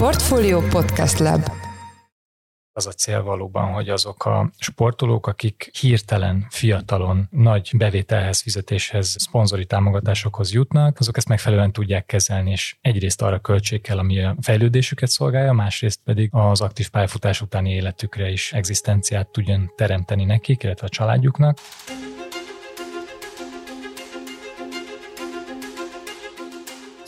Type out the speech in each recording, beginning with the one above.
Portfolio Podcast Lab az a cél valóban, hogy azok a sportolók, akik hirtelen, fiatalon, nagy bevételhez, fizetéshez, szponzori támogatásokhoz jutnak, azok ezt megfelelően tudják kezelni, és egyrészt arra költsék el, ami a fejlődésüket szolgálja, másrészt pedig az aktív pályafutás utáni életükre is egzisztenciát tudjon teremteni nekik, illetve a családjuknak.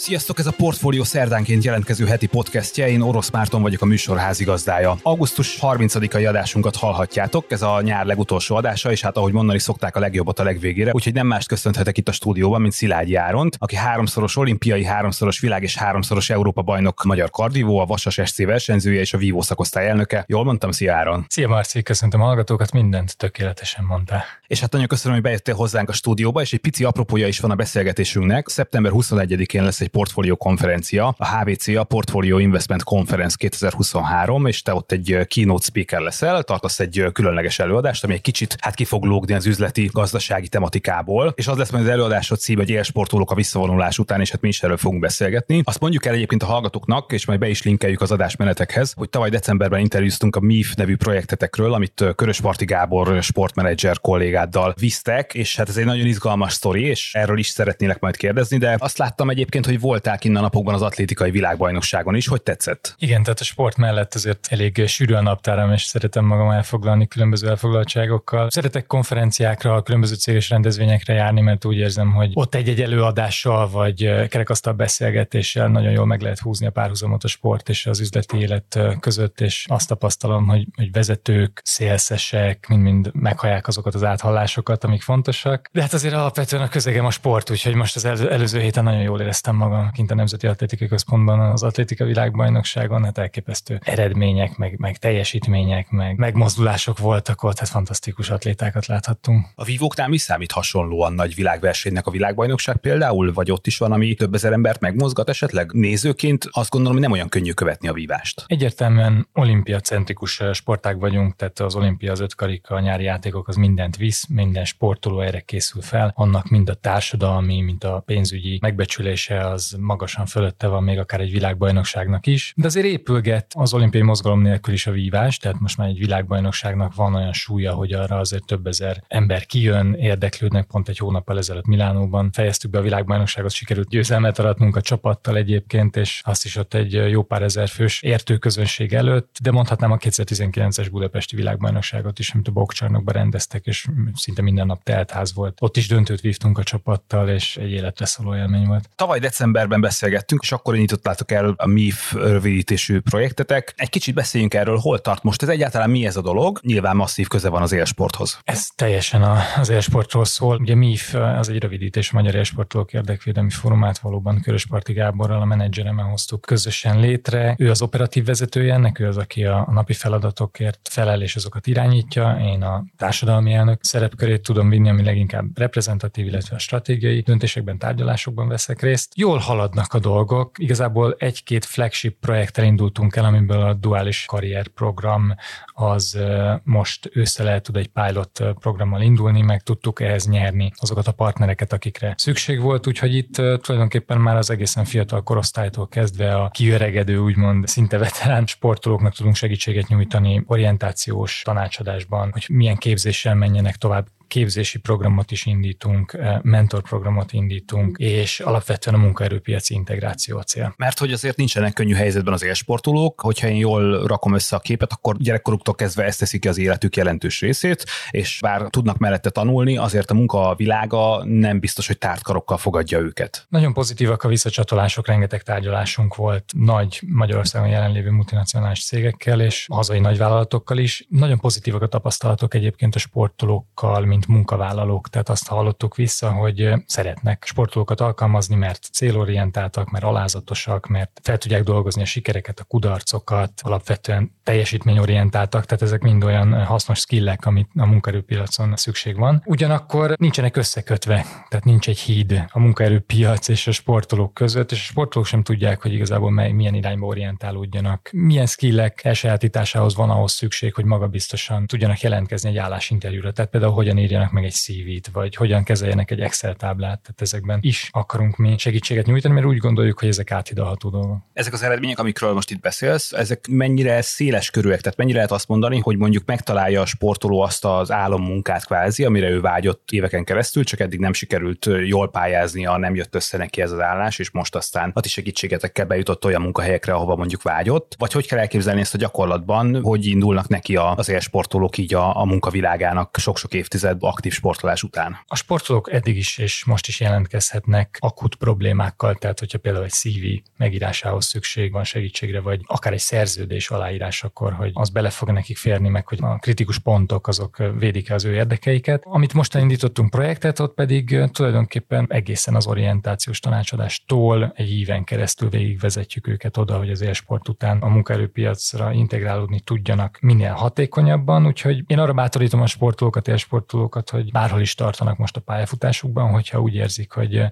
Sziasztok, ez a Portfólió szerdánként jelentkező heti podcastje, én Orosz Márton vagyok a műsor házigazdája. Augusztus 30-ai adásunkat hallhatjátok, ez a nyár legutolsó adása, és hát ahogy mondani szokták a legjobbat a legvégére, úgyhogy nem mást köszönhetek itt a stúdióban, mint Szilágyi Áront, aki háromszoros olimpiai, háromszoros világ és háromszoros Európa bajnok magyar kardivó, a Vasas SC versenyzője és a Vívó szakosztály elnöke. Jól mondtam, szia Áron. Szia Marci, köszöntöm a hallgatókat, mindent tökéletesen mondtál. És hát nagyon köszönöm, hogy bejöttél hozzánk a stúdióba, és egy pici apropója is van a beszélgetésünknek. Szeptember 21-én lesz egy portfólió konferencia, a HVC, a Portfolio Investment Conference 2023, és te ott egy keynote speaker leszel, tartasz egy különleges előadást, ami egy kicsit hát ki fog lógni az üzleti, gazdasági tematikából, és az lesz majd az előadásod cím, hogy élsportolók a visszavonulás után, és hát mi is erről fogunk beszélgetni. Azt mondjuk el egyébként a hallgatóknak, és majd be is linkeljük az adásmenetekhez, hogy tavaly decemberben interjúztunk a MIF nevű projektetekről, amit Körösparti Gábor sportmenedzser kollégáddal visztek, és hát ez egy nagyon izgalmas sztori, és erről is szeretnélek majd kérdezni, de azt láttam egyébként, hogy voltál a napokban az atlétikai világbajnokságon is. Hogy tetszett? Igen, tehát a sport mellett azért elég sűrű a naptáram, és szeretem magam elfoglalni különböző elfoglaltságokkal. Szeretek konferenciákra, különböző céges rendezvényekre járni, mert úgy érzem, hogy ott egy-egy előadással vagy kerekasztal beszélgetéssel nagyon jól meg lehet húzni a párhuzamot a sport és az üzleti élet között, és azt tapasztalom, hogy, hogy vezetők, szélszesek mind-mind meghallják azokat az áthallásokat, amik fontosak. De hát azért alapvetően a közegem a sport, úgyhogy most az előző héten nagyon jól éreztem magam kint a Nemzeti Atlétikai Központban az atlétika világbajnokságon, hát elképesztő eredmények, meg, meg teljesítmények, meg megmozdulások voltak ott, hát fantasztikus atlétákat láthattunk. A vívóknál mi számít hasonlóan nagy világversenynek a világbajnokság például, vagy ott is van, ami több ezer embert megmozgat esetleg? Nézőként azt gondolom, hogy nem olyan könnyű követni a vívást. Egyértelműen olimpiacentrikus sportág vagyunk, tehát az olimpia, az öt karika, a nyári játékok az mindent visz, minden sportoló erre készül fel, annak mind a társadalmi, mint a pénzügyi megbecsülése az magasan fölötte van még akár egy világbajnokságnak is, de azért épülget az olimpiai mozgalom nélkül is a vívás, tehát most már egy világbajnokságnak van olyan súlya, hogy arra azért több ezer ember kijön, érdeklődnek. Pont egy hónappal ezelőtt Milánóban fejeztük be a világbajnokságot, sikerült győzelmet aratnunk a csapattal egyébként, és azt is ott egy jó pár ezer fős értőközönség előtt, de mondhatnám a 2019-es budapesti világbajnokságot is, amit a bokcsarnokban rendeztek, és szinte minden nap teltház volt. Ott is döntőt vívtunk a csapattal, és egy életre szóló élmény volt. Tavaly decemberben beszélgettünk, és akkor nyitottátok el a MIF rövidítésű projektetek. Egy kicsit beszéljünk erről, hol tart most ez egyáltalán mi ez a dolog? Nyilván masszív köze van az élsporthoz. Ez teljesen az élsportról szól. Ugye MIF az egy rövidítés, a Magyar Élsportolók Érdekvédelmi Fórumát valóban Körösparti Gáborral, a menedzseremmel hoztuk közösen létre. Ő az operatív vezetője ennek, ő az, aki a napi feladatokért felel és azokat irányítja. Én a társadalmi elnök szerepkörét tudom vinni, ami leginkább reprezentatív, illetve a stratégiai döntésekben, tárgyalásokban veszek részt. Jól haladnak a dolgok. Igazából egy-két flagship projekttel indultunk el, amiből a duális karrier program az most ősszel el tud egy pilot programmal indulni, meg tudtuk ehhez nyerni azokat a partnereket, akikre szükség volt, úgyhogy itt tulajdonképpen már az egészen fiatal korosztálytól kezdve a kiöregedő, úgymond szinte veterán sportolóknak tudunk segítséget nyújtani orientációs tanácsadásban, hogy milyen képzéssel menjenek tovább képzési programot is indítunk, eh, mentorprogramot indítunk, és alapvetően a munkaerőpiaci integráció a cél. Mert hogy azért nincsenek könnyű helyzetben az élsportolók, hogyha én jól rakom össze a képet, akkor gyerekkoruktól kezdve ezt teszik ki az életük jelentős részét, és bár tudnak mellette tanulni, azért a munka világa nem biztos, hogy tárt karokkal fogadja őket. Nagyon pozitívak a visszacsatolások, rengeteg tárgyalásunk volt nagy Magyarországon jelenlévő multinacionális cégekkel és hazai nagyvállalatokkal is. Nagyon pozitívak a tapasztalatok egyébként a sportolókkal, mint mint munkavállalók, tehát azt hallottuk vissza, hogy szeretnek sportolókat alkalmazni, mert célorientáltak, mert alázatosak, mert fel tudják dolgozni a sikereket, a kudarcokat, alapvetően teljesítményorientáltak, tehát ezek mind olyan hasznos skillek, amit a munkaerőpiacon szükség van. Ugyanakkor nincsenek összekötve, tehát nincs egy híd a munkaerőpiac és a sportolók között, és a sportolók sem tudják, hogy igazából mely, milyen irányba orientálódjanak. Milyen skillek elsajátításához van ahhoz szükség, hogy magabiztosan tudjanak jelentkezni egy állásinterjúra. Tehát például hogyan írjanak meg egy CV-t, vagy hogyan kezeljenek egy Excel táblát. Tehát ezekben is akarunk mi segítséget nyújtani, mert úgy gondoljuk, hogy ezek áthidalható dolgok. Ezek az eredmények, amikről most itt beszélsz, ezek mennyire széles körűek? Tehát mennyire lehet azt mondani, hogy mondjuk megtalálja a sportoló azt az álommunkát kvázi, amire ő vágyott éveken keresztül, csak eddig nem sikerült jól pályáznia, nem jött össze neki ez az állás, és most aztán a ti segítségetekkel bejutott olyan munkahelyekre, ahova mondjuk vágyott. Vagy hogy kell elképzelni ezt a gyakorlatban, hogy indulnak neki az élsportolók így a, a munkavilágának sok-sok évtized aktív sportolás után? A sportolók eddig is és most is jelentkezhetnek akut problémákkal, tehát hogyha például egy CV megírásához szükség van segítségre, vagy akár egy szerződés aláírás, akkor hogy az bele fog nekik férni, meg hogy a kritikus pontok azok védik az ő érdekeiket. Amit most indítottunk projektet, ott pedig tulajdonképpen egészen az orientációs tanácsadástól egy éven keresztül végigvezetjük őket oda, hogy az élsport után a munkaerőpiacra integrálódni tudjanak minél hatékonyabban. Úgyhogy én arra bátorítom a sportolókat, élsportolókat, hogy bárhol is tartanak most a pályafutásukban, hogyha úgy érzik, hogy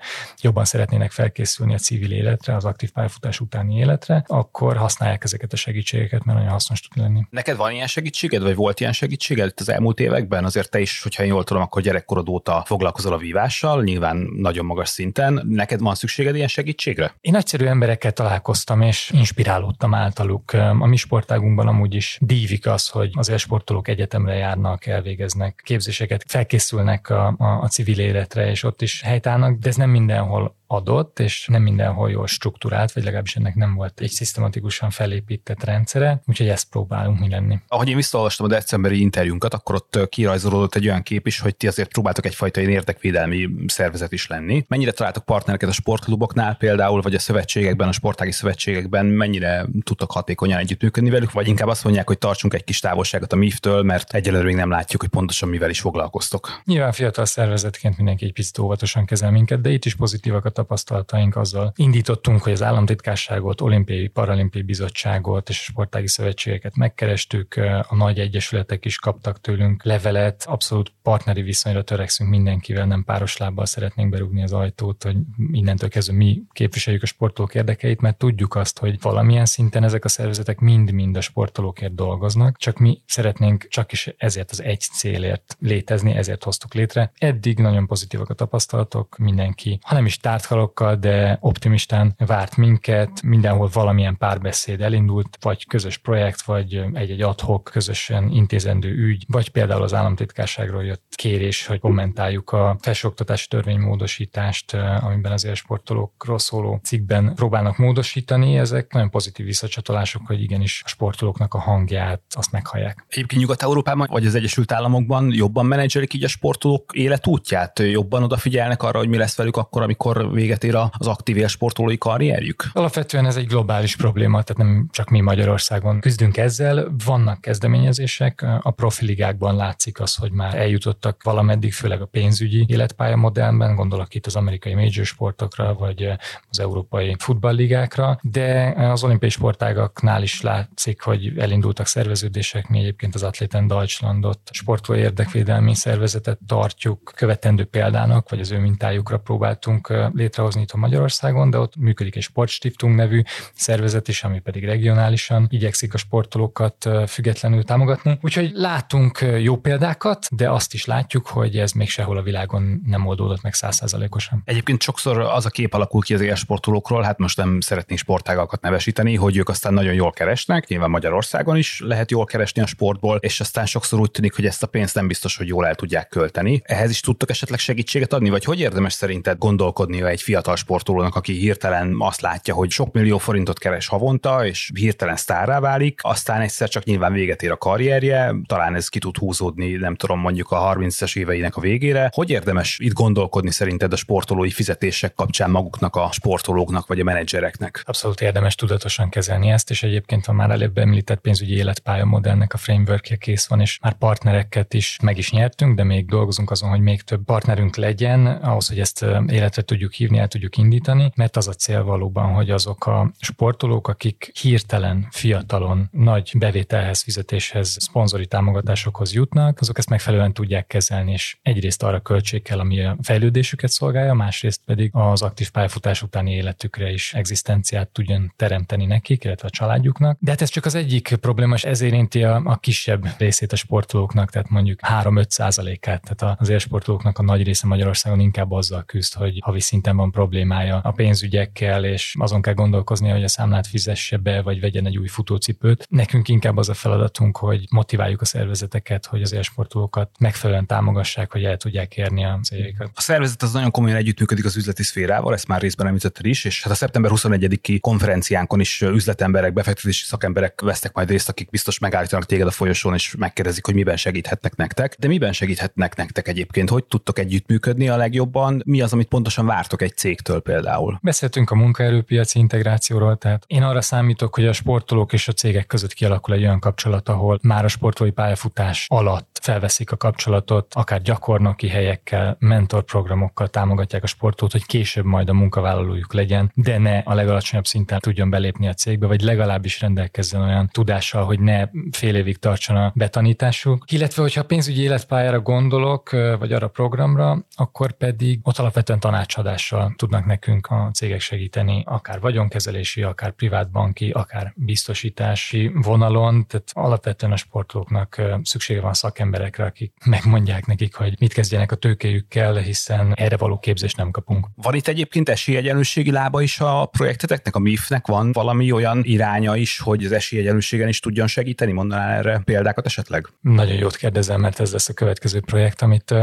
jobban szeretnének felkészülni a civil életre, az aktív pályafutás utáni életre, akkor használják ezeket a segítségeket, mert nagyon hasznos tud lenni. Neked van ilyen segítséged, vagy volt ilyen segítséged itt az elmúlt években? Azért te is, hogyha én jól tudom, akkor gyerekkorod óta foglalkozol a vívással, nyilván nagyon magas szinten. Neked van szükséged ilyen segítségre? Én egyszerű emberekkel találkoztam, és inspirálódtam általuk. A mi sportágunkban amúgy is dívik az, hogy az élsportolók egyetemre járnak, elvégeznek képzéseket, felkészülnek a, a, a civil életre, és ott is helytállnak, de ez nem mindenhol adott, és nem mindenhol jól struktúrált, vagy legalábbis ennek nem volt egy szisztematikusan felépített rendszere, úgyhogy ezt próbálunk mi lenni. Ahogy én visszaolvastam a decemberi interjúnkat, akkor ott kirajzolódott egy olyan kép is, hogy ti azért próbáltok egyfajta érdekvédelmi szervezet is lenni. Mennyire találtok partnereket a sportkluboknál például, vagy a szövetségekben, a sportági szövetségekben, mennyire tudtok hatékonyan együttműködni velük, vagy inkább azt mondják, hogy tartsunk egy kis távolságot a MIF-től, mert egyelőre még nem látjuk, hogy pontosan mivel is foglalkoztok. Nyilván fiatal szervezetként mindenki egy picit óvatosan kezel minket, de itt is pozitívak a tapasztalataink azzal indítottunk, hogy az államtitkárságot, olimpiai, paralimpiai bizottságot és sportági szövetségeket megkerestük, a nagy egyesületek is kaptak tőlünk levelet, abszolút partneri viszonyra törekszünk mindenkivel, nem páros lábbal szeretnénk berúgni az ajtót, hogy innentől kezdve mi képviseljük a sportolók érdekeit, mert tudjuk azt, hogy valamilyen szinten ezek a szervezetek mind-mind a sportolókért dolgoznak, csak mi szeretnénk csak is ezért az egy célért létezni, ezért hoztuk létre. Eddig nagyon pozitívak a tapasztalatok, mindenki, ha nem is tártkalokkal, de optimistán várt minket, mindenhol valamilyen párbeszéd elindult, vagy közös projekt, vagy egy-egy adhok közösen intézendő ügy, vagy például az államtitkárságról jött kérés, hogy kommentáljuk a felsőoktatási törvénymódosítást, amiben az élsportolókról szóló cikkben próbálnak módosítani. Ezek nagyon pozitív visszacsatolások, hogy igenis a sportolóknak a hangját azt meghallják. Egyébként Nyugat-Európában vagy az Egyesült Államokban jobban menedzselik így a sportolók életútját? Jobban odafigyelnek arra, hogy mi lesz velük akkor, amikor véget ér az aktív élsportolói karrierjük? Alapvetően ez egy globális probléma, tehát nem csak mi Magyarországon küzdünk ezzel. Vannak kezdeményezések, a profiligákban látszik az, hogy már eljutottak valameddig, főleg a pénzügyi életpálya modellben, gondolok itt az amerikai major sportokra, vagy az európai futballligákra, de az olimpiai sportágaknál is látszik, hogy elindultak szerveződések, mi egyébként az Atléten Deutschlandot sportoló érdekvédelmi szervezetet tartjuk követendő példának, vagy az ő mintájukra próbáltunk létrehozni itt a Magyarországon, de ott működik egy Sportstiftung nevű szervezet is, ami pedig regionálisan igyekszik a sportolókat függetlenül támogatni. Úgyhogy látunk jó példákat, de azt is látjuk, hogy ez még sehol a világon nem oldódott meg százszázalékosan. Egyébként sokszor az a kép alakul ki az élsportolókról, hát most nem szeretnénk sportágakat nevesíteni, hogy ők aztán nagyon jól keresnek, nyilván Magyarországon is lehet jól keresni a sportból, és aztán sokszor úgy tűnik, hogy ezt a pénzt nem biztos, hogy jól el tudják költeni. Ehhez is tudtok esetleg segítséget adni, vagy hogy érdemes szerinted gondolkodnia egy fiatal sportolónak, aki hirtelen azt látja, hogy sok millió forintot keres havonta, és hirtelen sztárrá válik, aztán egyszer csak nyilván véget ér a karrierje, talán ez ki tud húzódni, nem tudom, mondjuk a 30-es éveinek a végére. Hogy érdemes itt gondolkodni szerinted a sportolói fizetések kapcsán maguknak a sportolóknak vagy a menedzsereknek? Abszolút érdemes tudatosan kezelni ezt, és egyébként a már előbb említett pénzügyi életpálya modellnek a frameworkje kész van, és már partnereket is meg is nyertünk, de még dolgozunk azon, hogy még több partnerünk legyen, ahhoz, hogy ezt életre tudjuk hívni, el tudjuk indítani, mert az a cél valóban, hogy azok a sportolók, akik hirtelen, fiatalon, nagy bevételhez, fizetéshez, szponzori támogatásokhoz jutnak, azok ezt megfelelően tudják kezelni, és egyrészt arra költség kell, ami a fejlődésüket szolgálja, másrészt pedig az aktív pályafutás utáni életükre is egzisztenciát tudjon teremteni nekik, illetve a családjuknak. De hát ez csak az egyik probléma, és ez érinti a, a kisebb részét a sportolóknak, tehát mondjuk 3-5 százalékát. Tehát az élsportolóknak a nagy része Magyarországon inkább azzal küzd, hogy havi szinten van problémája a pénzügyekkel, és azon kell gondolkozni, hogy a számlát fizesse be, vagy vegyen egy új futócipőt. Nekünk inkább az a feladatunk, hogy motiváljuk a szervezeteket, hogy az élsportolókat megfelelően támogassák, hogy el tudják érni a céljaikat. A szervezet az nagyon komolyan együttműködik az üzleti szférával, ezt már részben említetted is, és hát a szeptember 21-i konferenciánkon is üzletemberek, befektetési szakemberek vesznek majd részt, akik biztos megállítanak téged a folyosón, és megkérdezik, hogy miben segíthetnek nektek. De miben segíthetnek nektek egyébként? Hogy tudtok együttműködni a legjobban? Mi az, amit pontosan vártok egy cégtől például? Beszéltünk a munkaerőpiaci integrációról, tehát én arra számítok, hogy a sportolók és a cégek között kialakul egy olyan kapcsolat, ahol már a sportolói pályafutás alatt felveszik a kapcsolatot, akár gyakornoki helyekkel, mentorprogramokkal támogatják a sportot, hogy később majd a munkavállalójuk legyen, de ne a legalacsonyabb szinten tudjon belépni a cégbe, vagy legalábbis rendelkezzen olyan tudással, hogy ne fél évig tartson a betanításuk. Illetve, hogyha pénzügyi életpályára gondolok, vagy arra programra, akkor pedig ott alapvetően tanácsadással tudnak nekünk a cégek segíteni, akár vagyonkezelési, akár privátbanki, akár biztosítási vonalon. Tehát alapvetően a sportolóknak szüksége van szakemberekre, akik megmondják nekik, hogy mit kezdjenek a tőkéjükkel, hiszen erre való képzést nem kapunk. Van itt egyébként esélyegyenlőségi lába is a projekteteknek? A MIF-nek van valami olyan iránya is, hogy az esélyegyenlőségen is tudjon segíteni? Mondanál erre példákat esetleg? Nagyon jót kérdezem, mert ez lesz a következő projekt, amit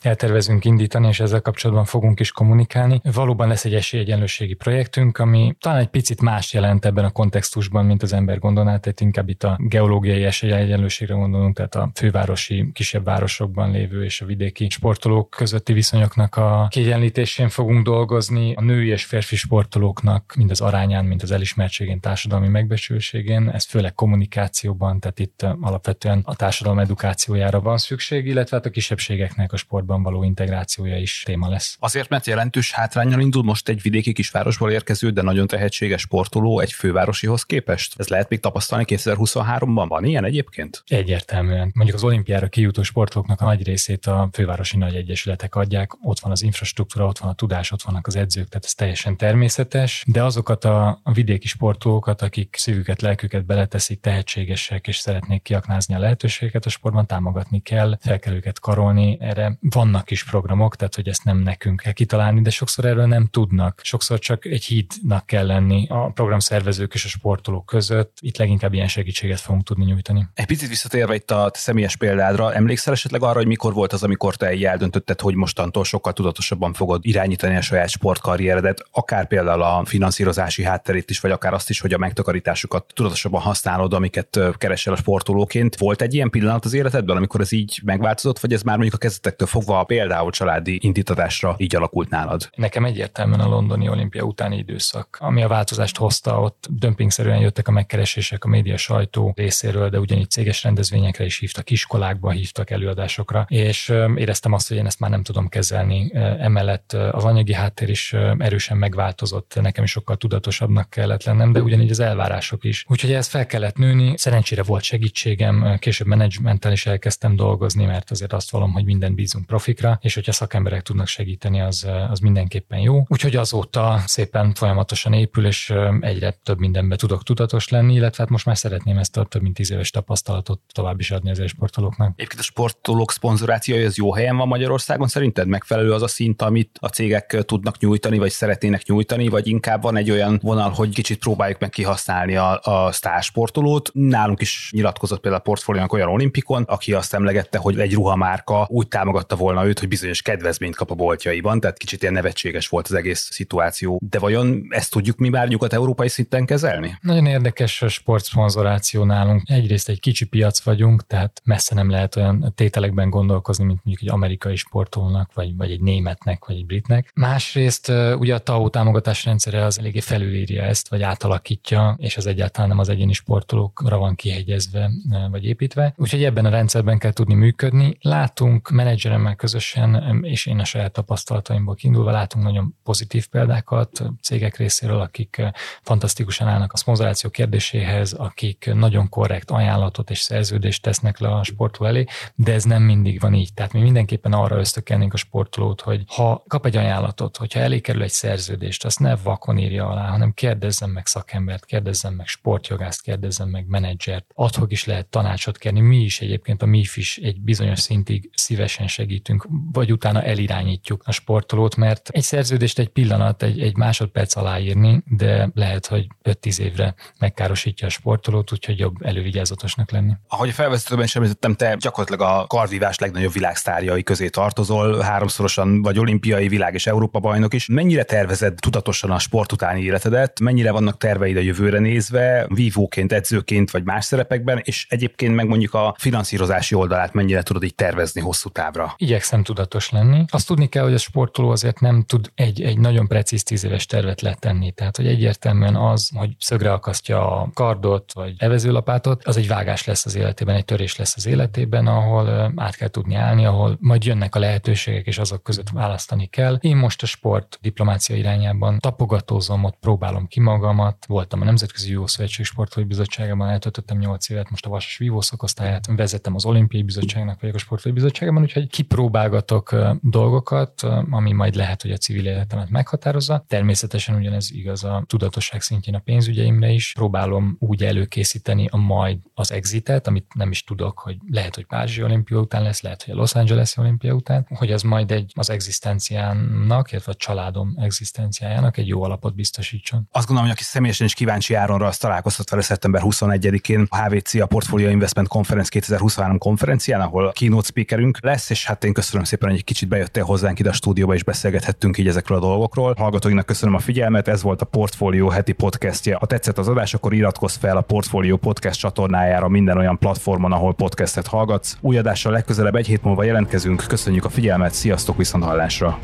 eltervezünk indítani, és ezzel kapcsolatban fogunk is kommunikálni. Valóban lesz egy esélyegyenlőségi projektünk, ami talán egy picit más jelent ebben a kontextusban, mint az ember gondolná, tehát inkább itt a geológiai esélyegyenlőségre gondolunk, tehát a fővárosi, kisebb városokban lévő és a vidéki sportolók közötti viszonyoknak a kiegyenlítésén fogunk dolgozni, a női és férfi sportolóknak mind az arányán, mind az elismertségén, társadalmi megbecsültségén, ez főleg kommunikációban, tehát itt alapvetően a társadalom edukációjára van szükség, illetve hát a kisebbségeknek a sportban való integrációja is téma lesz. Azért, mert jelentős hátrányal indul most egy vidéki kisvárosból érkező, de nagyon tehetséges sportoló egy fővárosihoz képest. Ez lehet még tapasztalni 2023-ban? Van ilyen egyébként? Egyértelműen. Mondjuk az olimpiára kijutó sportolóknak a nagy részét a fővárosi nagy egyesületek adják, ott van az infrastruktúra, ott van a tudás, ott vannak az edzők, tehát ez teljesen természetes, de azokat a, a vidéki sportolókat, akik szívüket, lelküket beleteszik, tehetségesek és szeretnék kiaknázni a lehetőségeket a sportban, támogatni kell, fel kell őket karolni. Erre vannak is programok, tehát hogy ezt nem nekünk kell kitalálni, de sokszor erről nem tudnak. Sokszor csak egy hídnak kell lenni a programszervezők és a sportolók között. Itt leginkább ilyen segítséget fogunk tudni nyújtani. Egy picit visszatérve itt a személyes példádra, emlékszel esetleg arra, hogy mikor volt az, amikor te eldöntötted, hogy mostantól sokkal tudatosabban fogod irányítani a saját sportkarrieredet, akár például a finanszírozási hátterét is, vagy akár azt is, hogy a megtakarításukat tudatosabban használod, amiket keresel a sportolóként. Volt egy ilyen pillanat az életedben, amikor ez így megváltozott, vagy ez már mondjuk a kezdetektől fogva például családi indítatásra így alakult nálad? Nekem egyértelműen a londoni olimpia utáni időszak, ami a változást hozta, ott dömpingszerűen jöttek a megkeresések a média sajtó részéről, de ugyanígy céges rendezvényekre is hívtak, iskolákba hívtak előadásokra, és éreztem azt, hogy én ezt már nem tudom kezelni. Emellett az anyagi háttér is erősen megváltozott, nekem is sokkal tudatosabbnak kellett lennem, de ugyanígy az elvárások is. Úgyhogy ez fel kellett nőni, szerencsére volt segítségem, később menedzsmenttel is elkezdtem dolgozni, mert azért azt valom, hogy minden bízunk profikra, és hogyha szakemberek tudnak segíteni, az, az mindenképpen jó. Úgyhogy azóta szépen folyamatosan épül, és egyre több mindenbe tudok tudatos lenni, illetve hát most már szeretném ezt a több mint tíz éves tapasztalatot tovább is adni az sportolóknak. Egyébként a sportolók szponzorációja az jó helyen van Magyarországon, szerinted megfelelő az a szint, amit a cégek tudnak nyújtani, vagy szeretnének nyújtani, vagy inkább van egy olyan vonal, hogy kicsit próbáljuk meg kihasználni a, a sztársportolót. Nálunk is nyilatkozott például a portfóliónak olyan olimpikon, aki azt emlegette, hogy egy ruhamárka úgy támogatta volna őt, hogy bizonyos kedvezményt kap a boltjaiban, tehát kicsit ilyen nevetséges volt az egész szituáció. De vajon ezt tudjuk mi már nyugat-európai szinten kezelni? Nagyon érdekes a sportszponzoráció nálunk. Egyrészt egy kicsi piac vagyunk, tehát messze nem lehet lehet olyan tételekben gondolkozni, mint mondjuk egy amerikai sportolónak, vagy, vagy egy németnek, vagy egy britnek. Másrészt ugye a TAO támogatás rendszere az eléggé felülírja ezt, vagy átalakítja, és az egyáltalán nem az egyéni sportolókra van kihegyezve, vagy építve. Úgyhogy ebben a rendszerben kell tudni működni. Látunk menedzseremmel közösen, és én a saját tapasztalataimból kiindulva látunk nagyon pozitív példákat cégek részéről, akik fantasztikusan állnak a szponzoráció kérdéséhez, akik nagyon korrekt ajánlatot és szerződést tesznek le a sportoló de ez nem mindig van így. Tehát mi mindenképpen arra ösztökelnénk a sportolót, hogy ha kap egy ajánlatot, hogyha elé kerül egy szerződést, azt ne vakon írja alá, hanem kérdezzen meg szakembert, kérdezzen meg sportjogást, kérdezzen meg menedzsert. Adhok is lehet tanácsot kérni. Mi is egyébként a MIF is egy bizonyos szintig szívesen segítünk, vagy utána elirányítjuk a sportolót, mert egy szerződést egy pillanat, egy, egy másodperc aláírni, de lehet, hogy 5-10 évre megkárosítja a sportolót, úgyhogy jobb elővigyázatosnak lenni. Ahogy a felvezetőben is említettem, te gyakorlatilag a kardvívás legnagyobb világsztárjai közé tartozol, háromszorosan vagy olimpiai világ és Európa bajnok is. Mennyire tervezed tudatosan a sport utáni életedet, mennyire vannak terveid a jövőre nézve, vívóként, edzőként vagy más szerepekben, és egyébként meg mondjuk a finanszírozási oldalát mennyire tudod így tervezni hosszú távra? Igyekszem tudatos lenni. Azt tudni kell, hogy a sportoló azért nem tud egy, egy nagyon precíz tíz éves tervet letenni. Tehát, hogy egyértelműen az, hogy szögre akasztja a kardot, vagy evezőlapátot, az egy vágás lesz az életében, egy törés lesz az életében, ahol át kell tudni állni, ahol majd jönnek a lehetőségek, és azok között választani kell. Én most a sport diplomácia irányában tapogatózom, ott próbálom ki magamat. Voltam a Nemzetközi Jó Szövetség Sportolói Bizottságában, eltöltöttem 8 évet, most a Vasas Vívó szakosztályát, vezettem az Olimpiai Bizottságnak, vagyok a Sportolói Bizottságban, úgyhogy kipróbálgatok dolgokat, ami majd lehet, hogy a civil életemet meghatározza. Természetesen ugyanez igaz a tudatosság szintjén a pénzügyeimre is. Próbálom úgy előkészíteni a majd az exitet, amit nem is tudok, hogy lehet, hogy Párizsi olimpia után lesz, lehet, hogy a Los Angeles olimpia után, hogy az majd egy az egzisztenciának, illetve a családom egzisztenciájának egy jó alapot biztosítson. Azt gondolom, hogy aki személyesen is kíváncsi Áronra, az találkozhat vele szeptember 21-én a HVC a Portfolio Investment Conference 2023 konferencián, ahol keynote speakerünk lesz, és hát én köszönöm szépen, hogy egy kicsit bejöttél hozzánk ide a stúdióba, és beszélgethettünk így ezekről a dolgokról. Hallgatóinak köszönöm a figyelmet, ez volt a Portfolio heti podcastje. Ha tetszett az adás, akkor iratkozz fel a Portfolio podcast csatornájára minden olyan platformon, ahol podcastet hallgatsz. Új adással legközelebb egy hét múlva jelentkezünk. Köszönjük a figyelmet, sziasztok viszont hallásra!